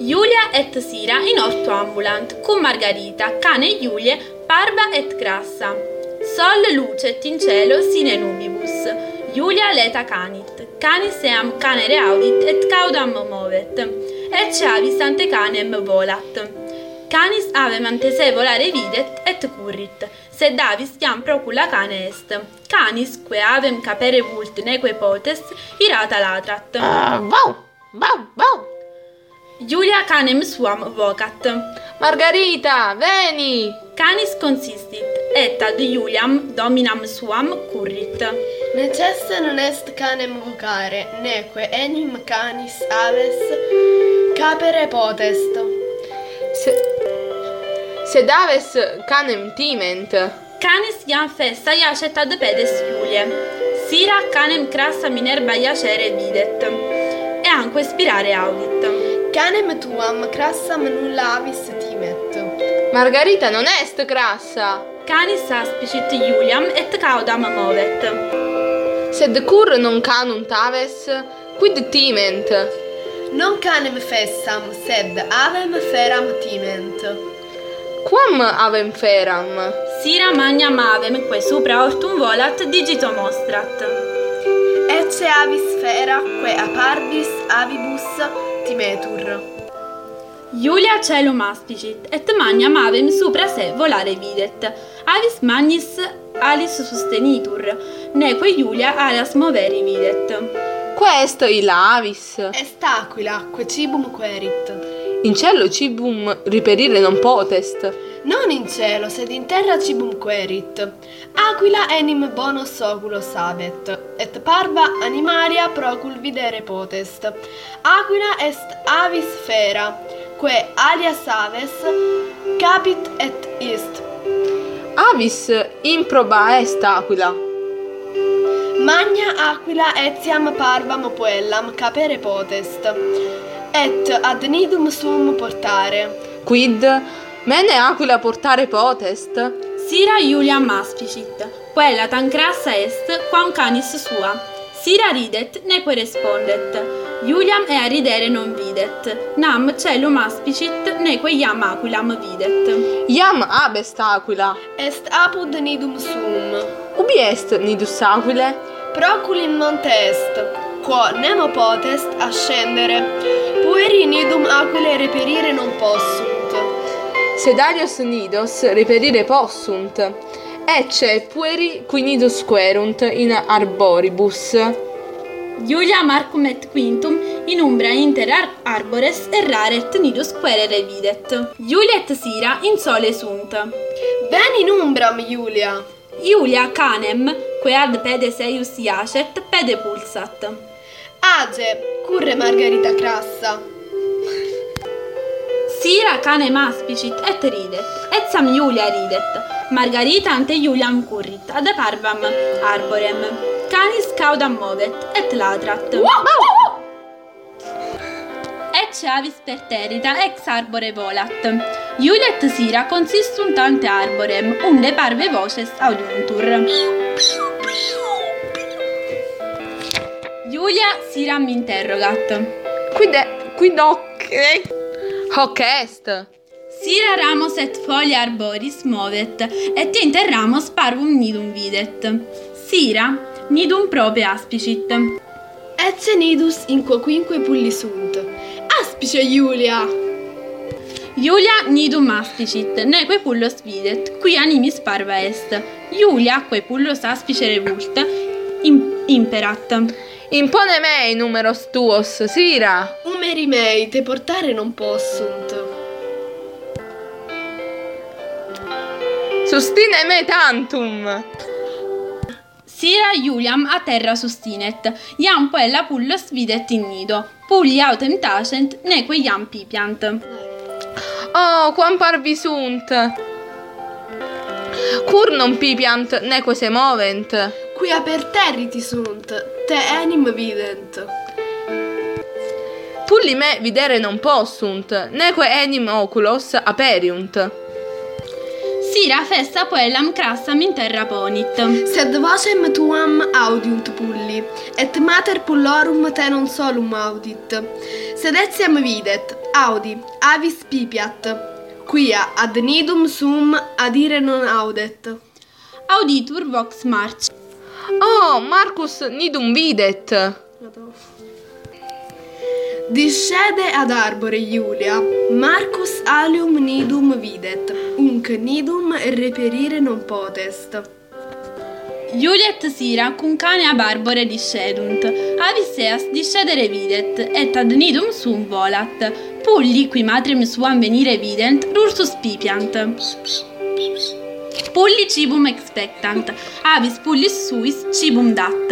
Julia et Sira in orto ambulant, cum Margarita, cane Julie, parva et grassa. Sol lucet in cielo sine nubibus, Julia leta canit, canis eam canere audit et caudam movet, Et avis ante canem volat. Canis avem ante se volare videt et currit, sed avis iam procula cane est. Canis, que avem capere vult neque potes, irata latrat. Uh, wow, wow, wow! Julia canem suam vocat. Margarita, veni! Canis consistit, et ad Juliam dominam suam currit. Necesse non est canem vocare, neque enim canis aves capere potest. Se, sed aves canem timent. Canis iam festa iacet ad pedes Julie. Sira canem crassa Minerva iacere videt, e anque spirare audit. Canem tuam crassam nulla avis timet. Margarita non est crassa. Canis aspicit Juliam et caudam movet. Sed cur non canunt aves, quid timent? Non canem fessam, sed avem feram timent. Quam avem feram? Sira magnam avem, que supra ortum volat, digito mostrat. Ecce avis fera, que aparbis avibus timetur. Julia celum aspicit, et magnam avem supra se volare videt. Avis magnis alis sustenitur, neque Julia alas moveri videt. Quest illa avis. Est aquila, que cibum querit. In cielo cibum riperire non potest. non in cielo sed in terra cibum querit. Aquila enim bonus oculos habet, et parva animalia procul videre potest. Aquila est avis fera, quae alias aves capit et ist. Avis improba est aquila. Magna aquila etiam parvam puellam capere potest, et ad nidum sum portare. Quid mene aquila portare potest? Sira Juliam aspicit, quella tan crassa est, quam canis sua. Sira ridet, neque respondet. Juliam ea ridere non videt, nam celum aspicit, neque iam aquilam videt. Iam abest aquila. Est apud nidum suum. Ubi est nidus aquile? Procul in monte est, quo nemo potest ascendere, pueri nidum aquile reperire non possunt. sedarius nidos reperire possunt, ecce pueri qui nidus querunt in arboribus. Iulia Marcum et Quintum in umbra inter ar arbores erraret nidus querere videt. Iulia et Sira in sole sunt. Ven in umbram, Iulia! Iulia canem, que ad pede seius iacet, pede pulsat. Age, curre Margarita Crassa. Sira canem aspicit et ridet, et sam Julia ridet. Margarita ante Juliam currit, ad parvam arborem. Canis caudam movet, et ladrat. Ecce avis perterita ex arbore volat. Julia et Sira consistunt ante arborem, unde parve voces audiuntur. Julia Siram interrogat. Quid, quid hoc, Hoc est. Sira ramos et folia arboris movet, et inter ramos parvum nidum videt. Sira nidum prope aspicit. Ecce nidus in quoquinque pulli sunt. Aspice Iulia! Iulia nidum aspicit, neque pullos videt, qui animis parva est. Iulia, quae pullos aspicere vult, imperat. Impone mei numeros tuos, Sira. Umeri mei te portare non possunt. Sustine me tantum. Sira Juliam a terra sustinet, iam puella pullos videt in nido, pulli autem tacent, neque iam pipiant. Oh, quam parvi sunt. Cur non pipiant, neque se movent. Quia per territi sunt, te enim vident. Tulli me videre non possunt, neque enim oculos aperiunt. Sira festa poellam crassam in terra ponit. Sed vocem tuam audiunt pulli, et mater pullorum te non solum audit. Sed etiam videt, audi, avis pipiat, quia ad nidum sum adire non audet. Auditur vox marci. Oh, Marcus nidum videt. Discede ad arbore Iulia, Marcus alium nidum videt, unc nidum reperire non potest. Iuliet sira cum cane ab arbore discedunt, Aviseas discedere videt, et ad nidum sum volat, pulli qui matrem suam venire vident, rursus pipiant. Pulli cibum expectant, avis pullis suis cibum dat.